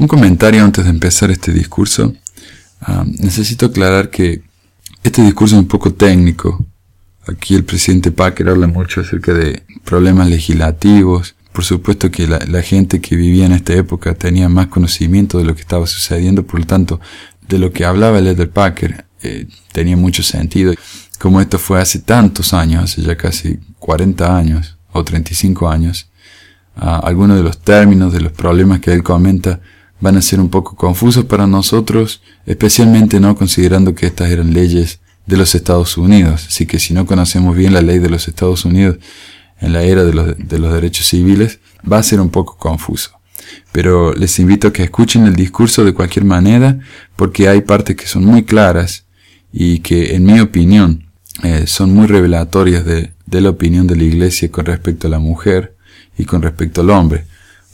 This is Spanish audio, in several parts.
Un comentario antes de empezar este discurso. Ah, necesito aclarar que este discurso es un poco técnico. Aquí el presidente Packer habla mucho acerca de problemas legislativos. Por supuesto que la, gente que vivía en esta época tenía más conocimiento de lo que estaba sucediendo, por lo tanto, de lo que hablaba el Eder Packer eh, tenía mucho sentido. Como esto fue hace tantos años, hace ya casi 40 años o 35 años, ah, algunos de los términos, de los problemas que él comenta, van a ser un poco confusos para nosotros, especialmente no considerando que estas eran leyes de los Estados Unidos. Así que si no conocemos bien la ley de los Estados Unidos en la era de los, de los derechos civiles, va a ser un poco confuso. Pero les invito a que escuchen el discurso de cualquier manera, porque hay partes que son muy claras y que, en mi opinión, eh, son muy revelatorias de la opinión de la Iglesia con respecto a la mujer y con respecto al hombre.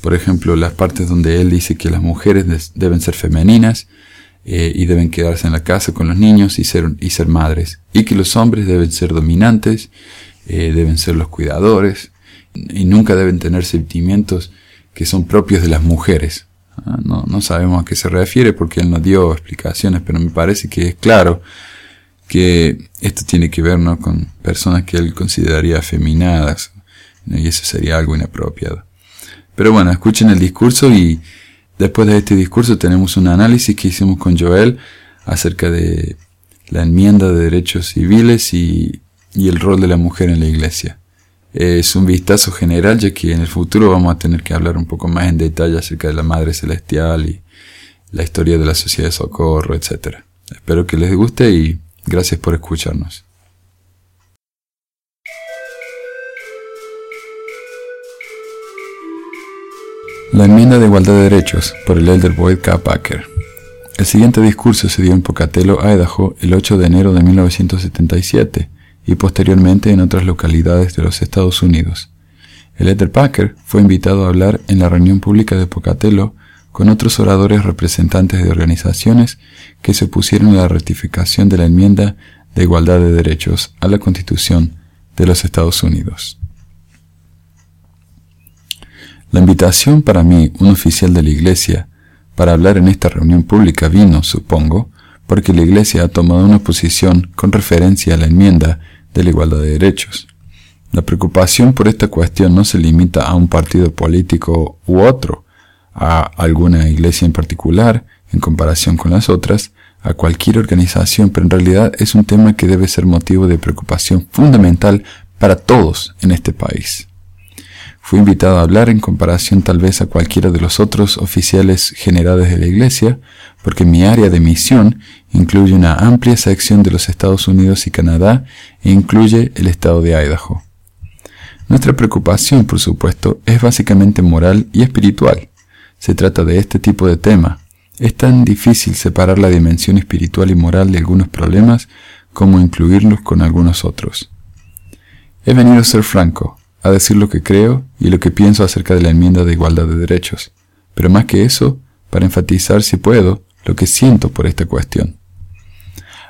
Por ejemplo, las partes donde él dice que las mujeres deben ser femeninas eh, y deben quedarse en la casa con los niños y ser, y ser madres. Y que los hombres deben ser dominantes, eh, deben ser los cuidadores y nunca deben tener sentimientos que son propios de las mujeres. Ah, no, sabemos a qué se refiere porque él no dio explicaciones, pero me parece que es claro que esto tiene que ver ¿no? con personas que él consideraría afeminadas y eso sería algo inapropiado. Pero bueno, escuchen el discurso y después de este discurso tenemos un análisis que hicimos con Joel acerca de la enmienda de derechos civiles y, el rol de la mujer en la iglesia. Es un vistazo general ya que en el futuro vamos a tener que hablar un poco más en detalle acerca de la Madre Celestial y la historia de la sociedad de socorro, etc. Espero que les guste y gracias por escucharnos. La enmienda de igualdad de derechos por el elder Boyd K. Packer. El siguiente discurso se dio en Pocatello, Idaho, el 8 de enero de 1977 y posteriormente en otras localidades de los Estados Unidos. El elder Packer fue invitado a hablar en la reunión pública de Pocatello con otros oradores representantes de organizaciones que se opusieron a la ratificación de la enmienda de igualdad de derechos a la Constitución de los Estados Unidos. La invitación para mí, un oficial de la Iglesia, para hablar en esta reunión pública vino, supongo, porque la Iglesia ha tomado una posición con referencia a la enmienda de la igualdad de derechos. La preocupación por esta cuestión no se limita a un partido político u otro, a alguna iglesia en particular, en comparación con las otras, a cualquier organización, pero en realidad es un tema que debe ser motivo de preocupación fundamental para todos en este país. Fui invitado a hablar en comparación tal vez a cualquiera de los otros oficiales generales de la Iglesia, porque mi área de misión incluye una amplia sección de los Estados Unidos y Canadá e incluye el estado de Idaho. Nuestra preocupación, por supuesto, es básicamente moral y espiritual. Se trata de este tipo de tema. Es tan difícil separar la dimensión espiritual y moral de algunos problemas como incluirlos con algunos otros. He venido a ser franco, a decir lo que creo y lo que pienso acerca de la enmienda de igualdad de derechos, pero más que eso, para enfatizar, si puedo, lo que siento por esta cuestión.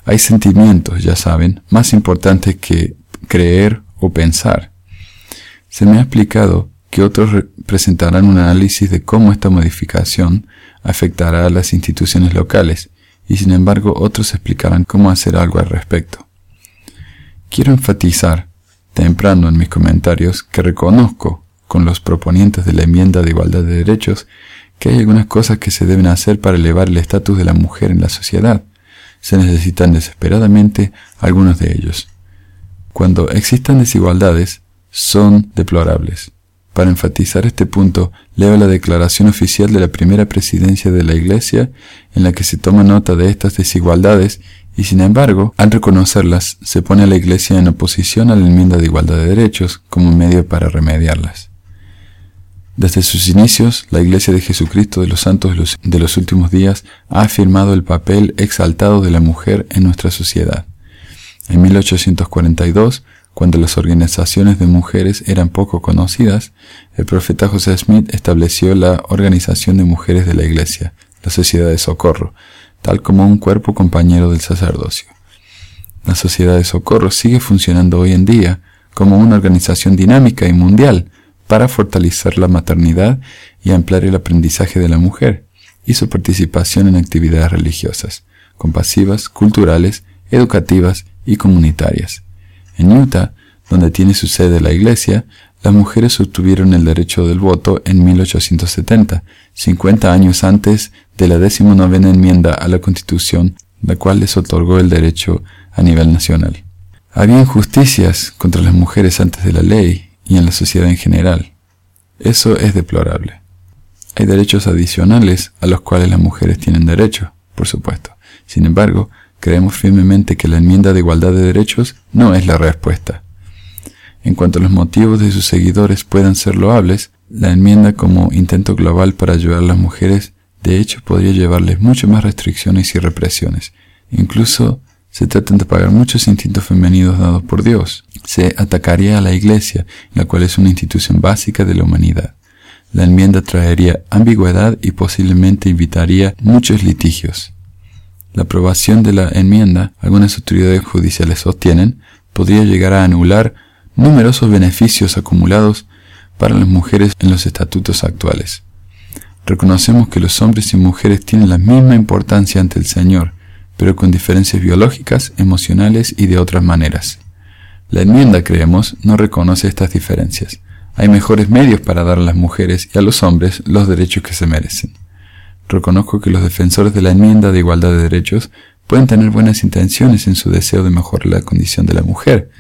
Hay sentimientos, ya saben, más importantes que creer o pensar. Se me ha explicado que otros presentarán un análisis de cómo esta modificación afectará a las instituciones locales, y sin embargo otros explicarán cómo hacer algo al respecto. Quiero enfatizar temprano en mis comentarios que reconozco con los proponientes de la enmienda de igualdad de derechos que hay algunas cosas que se deben hacer para elevar el estatus de la mujer en la sociedad. Se necesitan desesperadamente algunos de ellos. Cuando existan desigualdades, son deplorables. Para enfatizar este punto, leo la declaración oficial de la primera presidencia de la Iglesia en la que se toma nota de estas desigualdades y sin embargo, al reconocerlas, se pone a la Iglesia en oposición a la enmienda de igualdad de derechos como medio para remediarlas. Desde sus inicios, la Iglesia de Jesucristo de los Santos de los, últimos días ha afirmado el papel exaltado de la mujer en nuestra sociedad. En 1842, cuando las organizaciones de mujeres eran poco conocidas, el profeta José Smith estableció la Organización de Mujeres de la Iglesia, la Sociedad de Socorro, tal como un cuerpo compañero del sacerdocio. La Sociedad de Socorro sigue funcionando hoy en día como una organización dinámica y mundial para fortalecer la maternidad y ampliar el aprendizaje de la mujer, y su participación en actividades religiosas, compasivas, culturales, educativas y comunitarias. En Utah, donde tiene su sede la Iglesia, las mujeres obtuvieron el derecho del voto en 1870, 50 años antes de la decimonovena enmienda a la Constitución, la cual les otorgó el derecho a nivel nacional. Había injusticias contra las mujeres antes de la ley y en la sociedad en general. Eso es deplorable. Hay derechos adicionales a los cuales las mujeres tienen derecho, por supuesto. Sin embargo, creemos firmemente que la enmienda de igualdad de derechos no es la respuesta. En cuanto a los motivos de sus seguidores puedan ser loables, la enmienda como intento global para ayudar a las mujeres de hecho podría llevarles mucho más restricciones y represiones. Incluso se tratan de pagar muchos instintos femeninos dados por Dios. Se atacaría a la Iglesia, la cual es una institución básica de la humanidad. La enmienda traería ambigüedad y posiblemente invitaría muchos litigios. La aprobación de la enmienda, algunas autoridades judiciales sostienen, podría llegar a anular numerosos beneficios acumulados para las mujeres en los estatutos actuales. Reconocemos que los hombres y mujeres tienen la misma importancia ante el Señor, pero con diferencias biológicas, emocionales y de otras maneras. La enmienda, creemos, no reconoce estas diferencias. Hay mejores medios para dar a las mujeres y a los hombres los derechos que se merecen. Reconozco que los defensores de la enmienda de igualdad de derechos pueden tener buenas intenciones en su deseo de mejorar la condición de la mujer,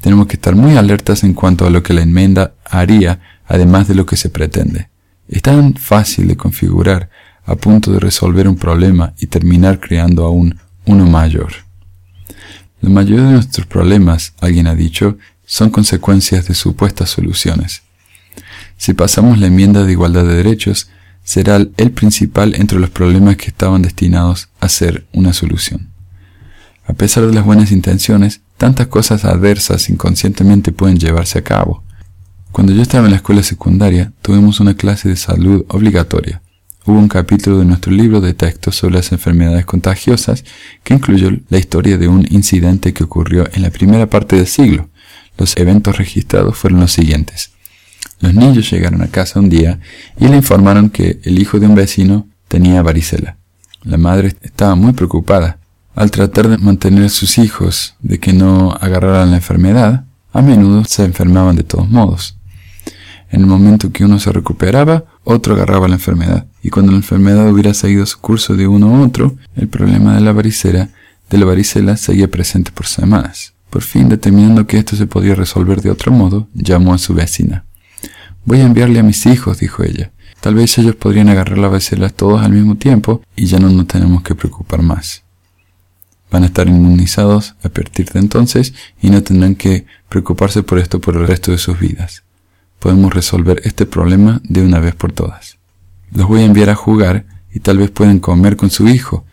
tenemos que estar muy alertas en cuanto a lo que la enmienda haría, además de lo que se pretende. Es tan fácil de configurar a punto de resolver un problema y terminar creando aún uno mayor. La mayoría de nuestros problemas, alguien ha dicho, son consecuencias de supuestas soluciones. Si pasamos la enmienda de igualdad de derechos, será el principal entre los problemas que estaban destinados a ser una solución. A pesar de las buenas intenciones, tantas cosas adversas inconscientemente pueden llevarse a cabo. Cuando yo estaba en la escuela secundaria, tuvimos una clase de salud obligatoria. Hubo un capítulo de nuestro libro de texto sobre las enfermedades contagiosas que incluyó la historia de un incidente que ocurrió en la primera parte del siglo. Los eventos registrados fueron los siguientes. Los niños llegaron a casa un día y le informaron que el hijo de un vecino tenía varicela. La madre estaba muy preocupada al tratar de mantener a sus hijos de que no agarraran la enfermedad, a menudo se enfermaban de todos modos. En el momento que uno se recuperaba, otro agarraba la enfermedad, y cuando la enfermedad hubiera seguido su curso de uno a otro, el problema de la varicela, de la varicela seguía presente por semanas. Por fin, determinando que esto se podía resolver de otro modo, llamó a su vecina. Voy a enviarle a mis hijos, dijo ella. Tal vez ellos podrían agarrar la varicela todos al mismo tiempo y ya no nos tenemos que preocupar más. Van a estar inmunizados a partir de entonces y no tendrán que preocuparse por esto por el resto de sus vidas. Podemos resolver este problema de una vez por todas. Los voy a enviar a jugar y tal vez pueden comer con su hijo.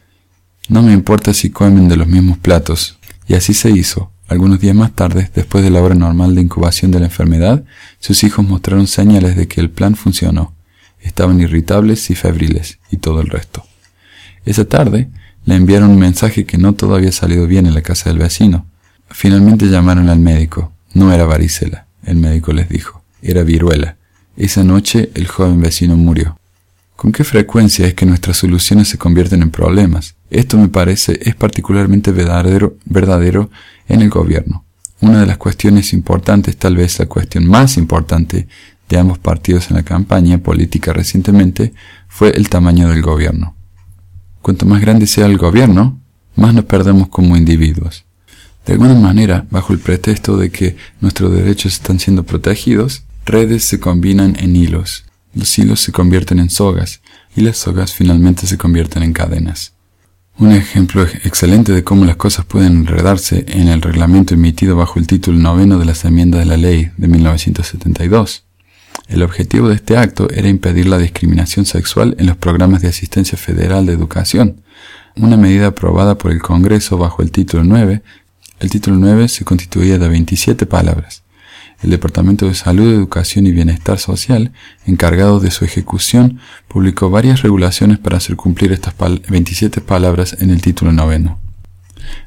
No me importa si comen de los mismos platos. Y así se hizo. Algunos días más tarde, después de la hora normal de incubación de la enfermedad, sus hijos mostraron señales de que el plan funcionó. Estaban irritables y febriles, y todo el resto. Esa tarde, le enviaron un mensaje que no todo había salido bien en la casa del vecino. Finalmente llamaron al médico. No era varicela, el médico les dijo. Era viruela. Esa noche el joven vecino murió. ¿Con qué frecuencia es que nuestras soluciones se convierten en problemas? Esto me parece es particularmente verdadero, verdadero en el gobierno. Una de las cuestiones importantes, tal vez la cuestión más importante de ambos partidos en la campaña política recientemente, fue el tamaño del gobierno. Cuanto más grande sea el gobierno, más nos perdemos como individuos. De alguna manera, bajo el pretexto de que nuestros derechos están siendo protegidos, redes se combinan en hilos, los hilos se convierten en sogas y las sogas finalmente se convierten en cadenas. Un ejemplo excelente de cómo las cosas pueden enredarse en el reglamento emitido bajo el título noveno de las enmiendas de la ley de 1972. El objetivo de este acto era impedir la discriminación sexual en los programas de asistencia federal de educación, una medida aprobada por el Congreso bajo el título 9. El título 9 se constituía de 27 palabras. El Departamento de Salud, Educación y Bienestar Social, encargado de su ejecución, publicó varias regulaciones para hacer cumplir estas 27 palabras en el título noveno.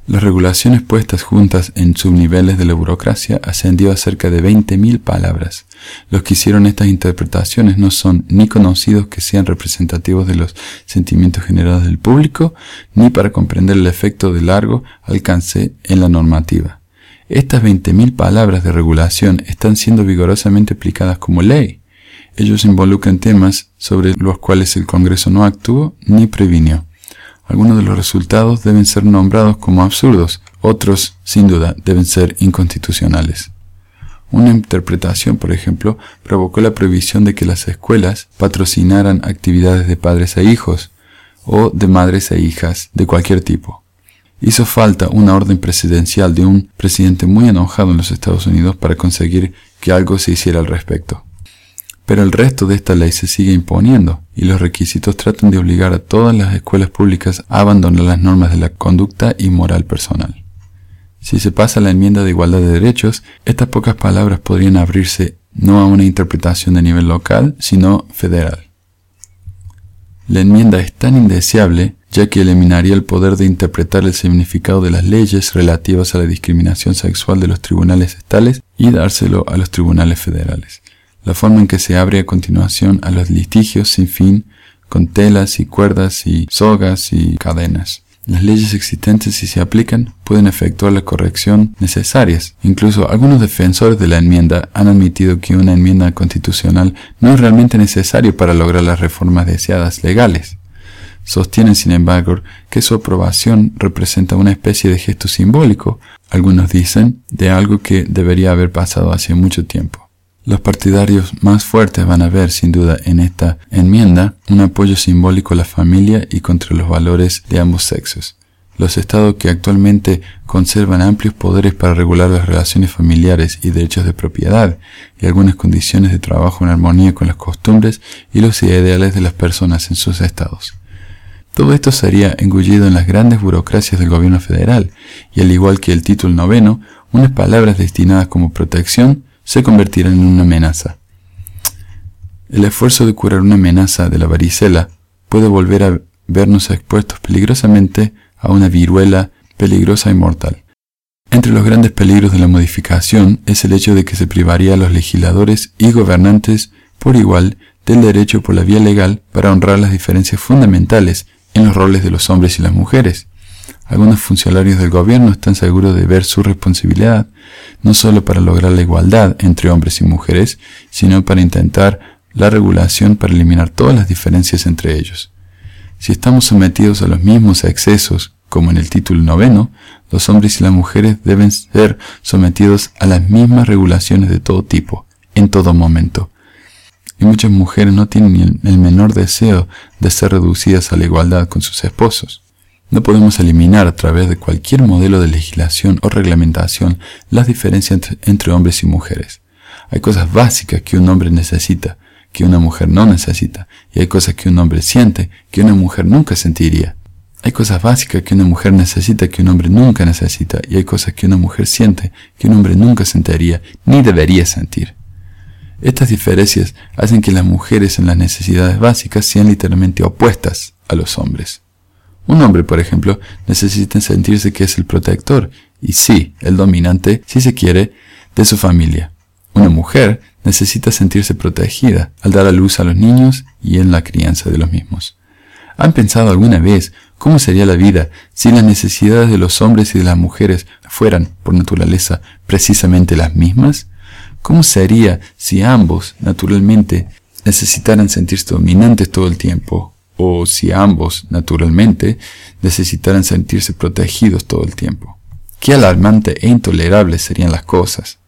Las regulaciones puestas juntas en subniveles de la burocracia ascendió a cerca de 20.000 palabras. Los que hicieron estas interpretaciones no son ni conocidos que sean representativos de los sentimientos generados del público, ni para comprender el efecto de largo alcance en la normativa. Estas 20.000 palabras de regulación están siendo vigorosamente aplicadas como ley. Ellos involucran temas sobre los cuales el Congreso no actuó ni previnió. Algunos de los resultados deben ser nombrados como absurdos, otros, sin duda, deben ser inconstitucionales. Una interpretación, por ejemplo, provocó la prohibición de que las escuelas patrocinaran actividades de padres e hijos, o de madres e hijas de cualquier tipo. Hizo falta una orden presidencial de un presidente muy enojado en los Estados Unidos para conseguir que algo se hiciera al respecto. Pero el resto de esta ley se sigue imponiendo y los requisitos tratan de obligar a todas las escuelas públicas a abandonar las normas de la conducta y moral personal. Si se pasa la enmienda de igualdad de derechos, estas pocas palabras podrían abrirse no a una interpretación de nivel local, sino federal. La enmienda es tan indeseable ya que eliminaría el poder de interpretar el significado de las leyes relativas a la discriminación sexual de los tribunales estatales y dárselo a los tribunales federales la forma en que se abre a continuación a los litigios sin fin con telas y cuerdas y sogas y cadenas. Las leyes existentes, si se aplican, pueden efectuar la corrección necesarias. Incluso algunos defensores de la enmienda han admitido que una enmienda constitucional no es realmente necesaria para lograr las reformas deseadas legales. Sostienen, sin embargo, que su aprobación representa una especie de gesto simbólico, algunos dicen, de algo que debería haber pasado hace mucho tiempo. Los partidarios más fuertes van a ver, sin duda, en esta enmienda un apoyo simbólico a la familia y contra los valores de ambos sexos. Los estados que actualmente conservan amplios poderes para regular las relaciones familiares y derechos de propiedad y algunas condiciones de trabajo en armonía con las costumbres y los ideales de las personas en sus estados. Todo esto sería engullido en las grandes burocracias del gobierno federal y al igual que el título noveno, unas palabras destinadas como protección se convertirán en una amenaza. El esfuerzo de curar una amenaza de la varicela puede volver a vernos expuestos peligrosamente a una viruela peligrosa y mortal. Entre los grandes peligros de la modificación es el hecho de que se privaría a los legisladores y gobernantes por igual del derecho por la vía legal para honrar las diferencias fundamentales en los roles de los hombres y las mujeres, algunos funcionarios del gobierno están seguros de ver su responsabilidad no solo para lograr la igualdad entre hombres y mujeres, sino para intentar la regulación para eliminar todas las diferencias entre ellos. Si estamos sometidos a los mismos excesos, como en el título noveno, los hombres y las mujeres deben ser sometidos a las mismas regulaciones de todo tipo, en todo momento. Y muchas mujeres no tienen el menor deseo de ser reducidas a la igualdad con sus esposos. No podemos eliminar a través de cualquier modelo de legislación o reglamentación las diferencias entre, hombres y mujeres. Hay cosas básicas que un hombre necesita, que una mujer no necesita, y hay cosas que un hombre siente, que una mujer nunca sentiría. Hay cosas básicas que una mujer necesita que un hombre nunca necesita, y hay cosas que una mujer siente que un hombre nunca sentiría, ni debería sentir. Estas diferencias hacen que las mujeres en las necesidades básicas sean literalmente opuestas a los hombres. Un hombre, por ejemplo, necesita sentirse que es el protector y sí, el dominante, si se quiere, de su familia. Una mujer necesita sentirse protegida al dar a luz a los niños y en la crianza de los mismos. ¿Han pensado alguna vez cómo sería la vida si las necesidades de los hombres y de las mujeres fueran, por naturaleza, precisamente las mismas? ¿Cómo sería si ambos, naturalmente, necesitaran sentirse dominantes todo el tiempo o si ambos, naturalmente, necesitaran sentirse protegidos todo el tiempo. Qué alarmante e intolerable serían las cosas.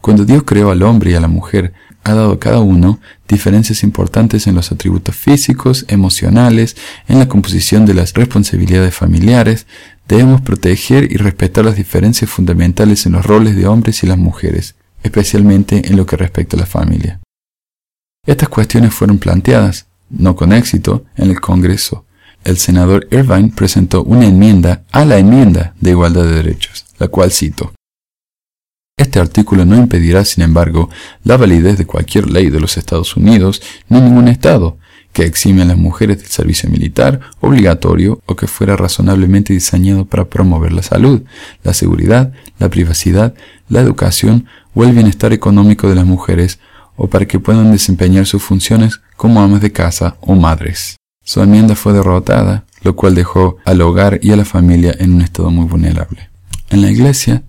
Cuando Dios creó al hombre y a la mujer, ha dado a cada uno diferencias importantes en los atributos físicos, emocionales, en la composición de las responsabilidades familiares, debemos proteger y respetar las diferencias fundamentales en los roles de hombres y las mujeres, especialmente en lo que respecta a la familia. Estas cuestiones fueron planteadas, no con éxito, en el Congreso. El senador Irvine presentó una enmienda a la enmienda de igualdad de derechos, la cual cito. Este artículo no impedirá, sin embargo, la validez de cualquier ley de los Estados Unidos ni ningún Estado que exime a las mujeres del servicio militar obligatorio o que fuera razonablemente diseñado para promover la salud, la seguridad, la privacidad, la educación o el bienestar económico de las mujeres o para que puedan desempeñar sus funciones como amas de casa o madres. Su enmienda fue derrotada, lo cual dejó al hogar y a la familia en un estado muy vulnerable. En la Iglesia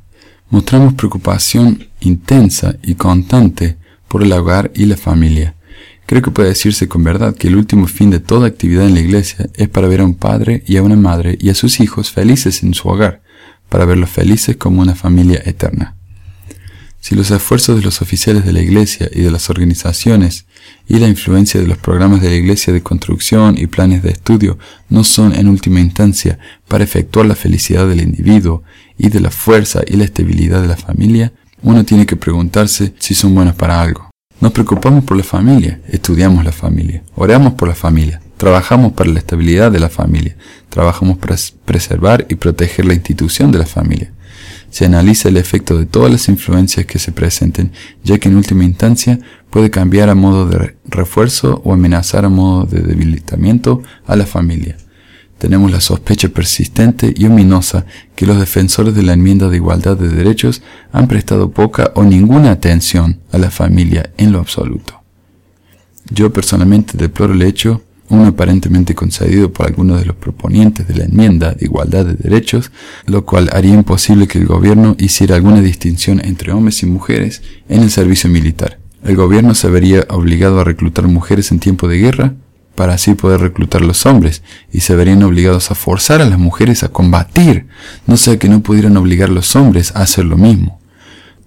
mostramos preocupación intensa y constante por el hogar y la familia. Creo que puede decirse con verdad que el último fin de toda actividad en la Iglesia es para ver a un padre y a una madre y a sus hijos felices en su hogar, para verlos felices como una familia eterna. Si los esfuerzos de los oficiales de la Iglesia y de las organizaciones y la influencia de los programas de la Iglesia de construcción y planes de estudio no son en última instancia para efectuar la felicidad del individuo y de la fuerza y la estabilidad de la familia, uno tiene que preguntarse si son buenos para algo. Nos preocupamos por la familia, estudiamos la familia, oramos por la familia, trabajamos para la estabilidad de la familia, trabajamos para preservar y proteger la institución de la familia se analiza el efecto de todas las influencias que se presenten, ya que en última instancia puede cambiar a modo de refuerzo o amenazar a modo de debilitamiento a la familia. Tenemos la sospecha persistente y ominosa que los defensores de la enmienda de igualdad de derechos han prestado poca o ninguna atención a la familia en lo absoluto. Yo personalmente deploro el hecho uno aparentemente concedido por algunos de los proponientes de la enmienda de igualdad de derechos, lo cual haría imposible que el gobierno hiciera alguna distinción entre hombres y mujeres en el servicio militar. El gobierno se vería obligado a reclutar mujeres en tiempo de guerra para así poder reclutar los hombres, y se verían obligados a forzar a las mujeres a combatir, no sea que no pudieran obligar a los hombres a hacer lo mismo.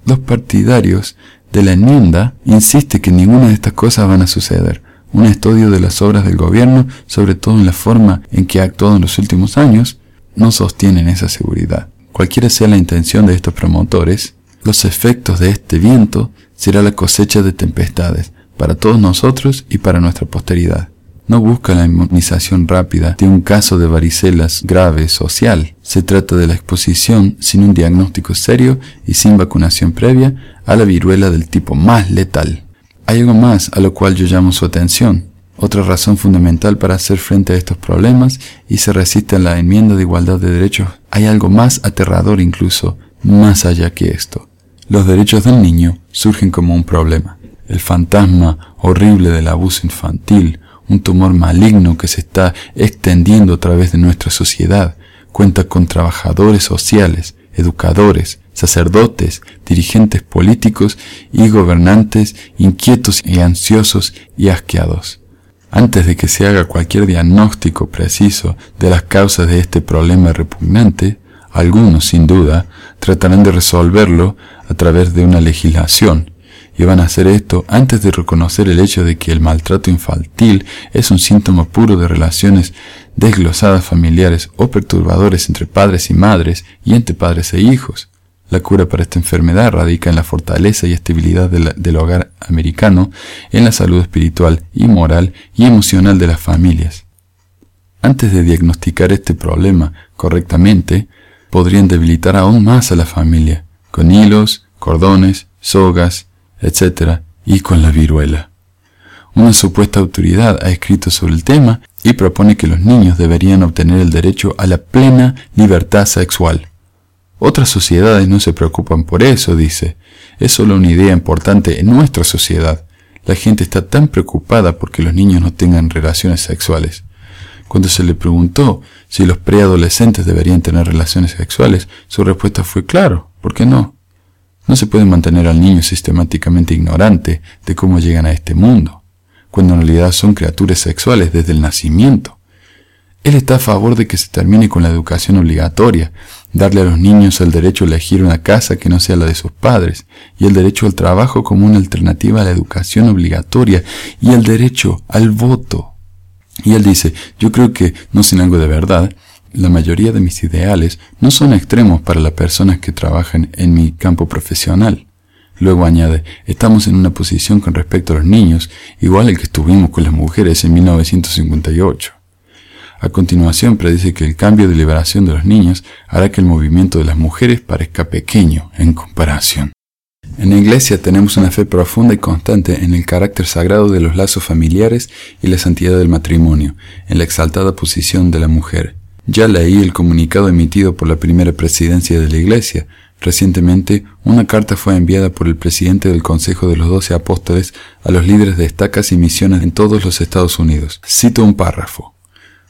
Los partidarios de la enmienda insisten que ninguna de estas cosas van a suceder, un estudio de las obras del gobierno, sobre todo en la forma en que ha actuado en los últimos años, no sostienen esa seguridad. Cualquiera sea la intención de estos promotores, los efectos de este viento será la cosecha de tempestades para todos nosotros y para nuestra posteridad. No busca la inmunización rápida de un caso de varicelas grave social. Se trata de la exposición sin un diagnóstico serio y sin vacunación previa a la viruela del tipo más letal. Hay algo más a lo cual yo llamo su atención, otra razón fundamental para hacer frente a estos problemas y se resiste a la enmienda de igualdad de derechos. Hay algo más aterrador incluso, más allá que esto. Los derechos del niño surgen como un problema. El fantasma horrible del abuso infantil, un tumor maligno que se está extendiendo a través de nuestra sociedad, cuenta con trabajadores sociales, educadores, sacerdotes, dirigentes políticos y gobernantes inquietos y ansiosos y asqueados. Antes de que se haga cualquier diagnóstico preciso de las causas de este problema repugnante, algunos, sin duda, tratarán de resolverlo a través de una legislación, y van a hacer esto antes de reconocer el hecho de que el maltrato infantil es un síntoma puro de relaciones desglosadas familiares o perturbadores entre padres y madres y entre padres e hijos. La cura para esta enfermedad radica en la fortaleza y estabilidad del hogar americano, en la salud espiritual y moral y emocional de las familias. Antes de diagnosticar este problema correctamente, podrían debilitar aún más a la familia, con hilos, cordones, sogas, etc., y con la viruela. Una supuesta autoridad ha escrito sobre el tema y propone que los niños deberían obtener el derecho a la plena libertad sexual. Otras sociedades no se preocupan por eso, dice. Es solo una idea importante en nuestra sociedad. La gente está tan preocupada porque los niños no tengan relaciones sexuales. Cuando se le preguntó si los preadolescentes deberían tener relaciones sexuales, su respuesta fue claro, ¿por qué no? No se puede mantener al niño sistemáticamente ignorante de cómo llegan a este mundo, cuando en realidad son criaturas sexuales desde el nacimiento. Él está a favor de que se termine con la educación obligatoria, darle a los niños el derecho a elegir una casa que no sea la de sus padres, y el derecho al trabajo como una alternativa a la educación obligatoria, y el derecho al voto. Y él dice, yo creo que, no sin algo de verdad, la mayoría de mis ideales no son extremos para las personas que trabajan en mi campo profesional. Luego añade, estamos en una posición con respecto a los niños, igual el que estuvimos con las mujeres en 1958. A continuación predice que el cambio de liberación de los niños hará que el movimiento de las mujeres parezca pequeño en comparación. En la Iglesia tenemos una fe profunda y constante en el carácter sagrado de los lazos familiares y la santidad del matrimonio, en la exaltada posición de la mujer. Ya leí el comunicado emitido por la primera presidencia de la Iglesia. Recientemente, una carta fue enviada por el presidente del Consejo de los Doce Apóstoles a los líderes de estacas y misiones en todos los Estados Unidos. Cito un párrafo.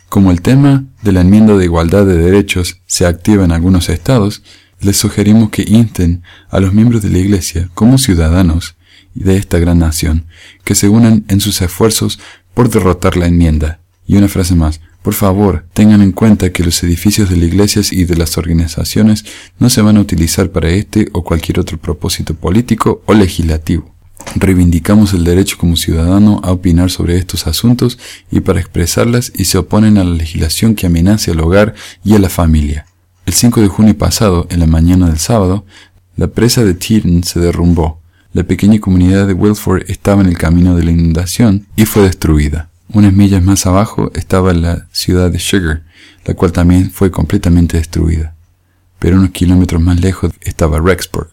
Como el tema de la enmienda de igualdad de derechos se activa en algunos estados, les sugerimos que insten a los miembros de la Iglesia como ciudadanos de esta gran nación que se unan en sus esfuerzos por derrotar la enmienda. Y una frase más, por favor, tengan en cuenta que los edificios de las iglesias y de las organizaciones no se van a utilizar para este o cualquier otro propósito político o legislativo. Reivindicamos el derecho como ciudadano a opinar sobre estos asuntos y para expresarlas y se oponen a la legislación que amenace al hogar y a la familia. El 5 de junio pasado, en la mañana del sábado, la presa de Tiern se derrumbó. La pequeña comunidad de Wilford estaba en el camino de la inundación y fue destruida. Unas millas más abajo estaba la ciudad de Sugar, la cual también fue completamente destruida. Pero unos kilómetros más lejos estaba Rexburg,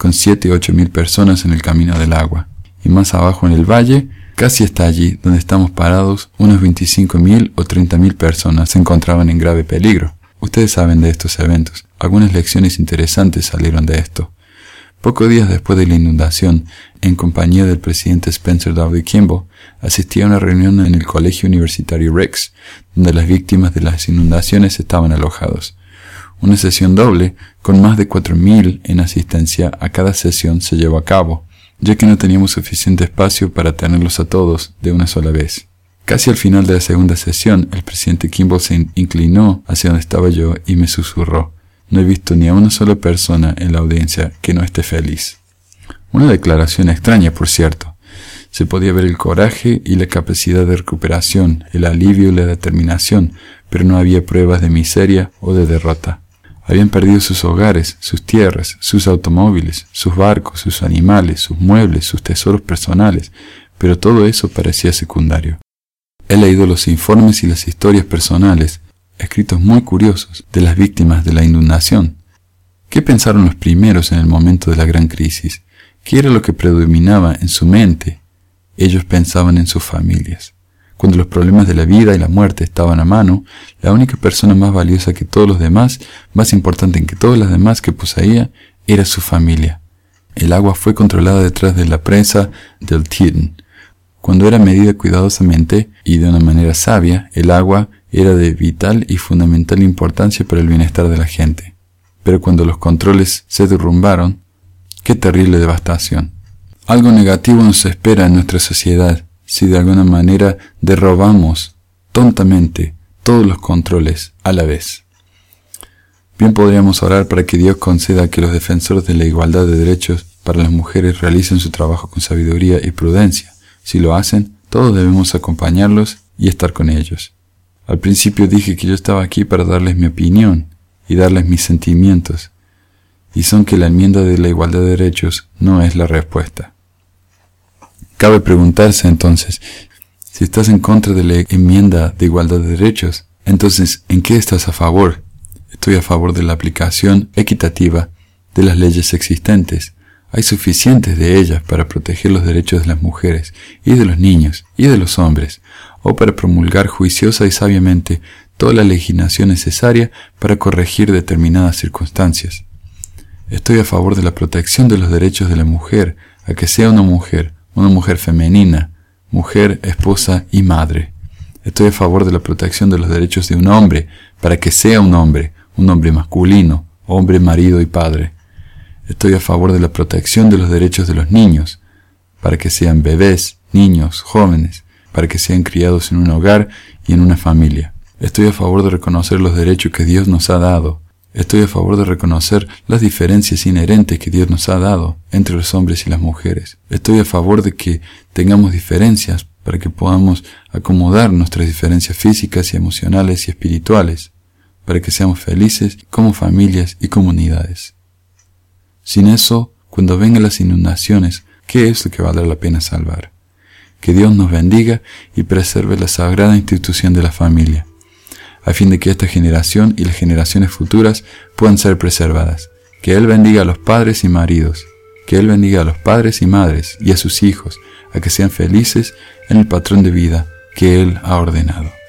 con siete o ocho mil personas en el camino del agua. Y más abajo en el valle, casi hasta allí donde estamos parados, unos 25 mil o 30 mil personas se encontraban en grave peligro. Ustedes saben de estos eventos. Algunas lecciones interesantes salieron de esto. Pocos días después de la inundación, en compañía del presidente Spencer W. Kimball, asistí a una reunión en el Colegio Universitario Rex, donde las víctimas de las inundaciones estaban alojados. Una sesión doble, con más de 4.000 en asistencia a cada sesión, se llevó a cabo, ya que no teníamos suficiente espacio para tenerlos a todos de una sola vez. Casi al final de la segunda sesión, el presidente Kimball se inclinó hacia donde estaba yo y me susurró, no he visto ni a una sola persona en la audiencia que no esté feliz. Una declaración extraña, por cierto. Se podía ver el coraje y la capacidad de recuperación, el alivio y la determinación, pero no había pruebas de miseria o de derrota. Habían perdido sus hogares, sus tierras, sus automóviles, sus barcos, sus animales, sus muebles, sus tesoros personales, pero todo eso parecía secundario. He leído los informes y las historias personales, escritos muy curiosos, de las víctimas de la inundación. ¿Qué pensaron los primeros en el momento de la gran crisis? ¿Qué era lo que predominaba en su mente? Ellos pensaban en sus familias. Cuando los problemas de la vida y la muerte estaban a mano, la única persona más valiosa que todos los demás, más importante que todas las demás que poseía, era su familia. El agua fue controlada detrás de la presa del Titan, cuando era medida cuidadosamente y de una manera sabia, el agua era de vital y fundamental importancia para el bienestar de la gente. Pero cuando los controles se derrumbaron, qué terrible devastación. Algo negativo nos espera en nuestra sociedad si de alguna manera derrobamos tontamente todos los controles a la vez. Bien podríamos orar para que Dios conceda que los defensores de la igualdad de derechos para las mujeres realicen su trabajo con sabiduría y prudencia si lo hacen, todos debemos acompañarlos y estar con ellos. Al principio dije que yo estaba aquí para darles mi opinión y darles mis sentimientos, y son que la enmienda de la igualdad de derechos no es la respuesta. Cabe preguntarse entonces, si estás en contra de la enmienda de igualdad de derechos, entonces, ¿en qué estás a favor? Estoy a favor de la aplicación equitativa de las leyes existentes, hay suficientes de ellas para proteger los derechos de las mujeres y de los niños y de los hombres, o para promulgar juiciosa y sabiamente toda la legislación necesaria para corregir determinadas circunstancias. Estoy a favor de la protección de los derechos de la mujer, a que sea una mujer, una mujer femenina, mujer, esposa y madre. Estoy a favor de la protección de los derechos de un hombre, para que sea un hombre, un hombre masculino, hombre, marido y padre. Estoy a favor de la protección de los derechos de los niños, para que sean bebés, niños, jóvenes, para que sean criados en un hogar y en una familia. Estoy a favor de reconocer los derechos que Dios nos ha dado. Estoy a favor de reconocer las diferencias inherentes que Dios nos ha dado entre los hombres y las mujeres. Estoy a favor de que tengamos diferencias para que podamos acomodar nuestras diferencias físicas y emocionales y espirituales, para que seamos felices como familias y comunidades. Sin eso, cuando vengan las inundaciones, ¿qué es lo que valdrá la pena salvar? Que Dios nos bendiga y preserve la sagrada institución de la familia, a fin de que esta generación y las generaciones futuras puedan ser preservadas. Que Él bendiga a los padres y maridos, Que Él bendiga a los padres y madres y a sus hijos, a que sean felices en el patrón de vida que Él ha ordenado.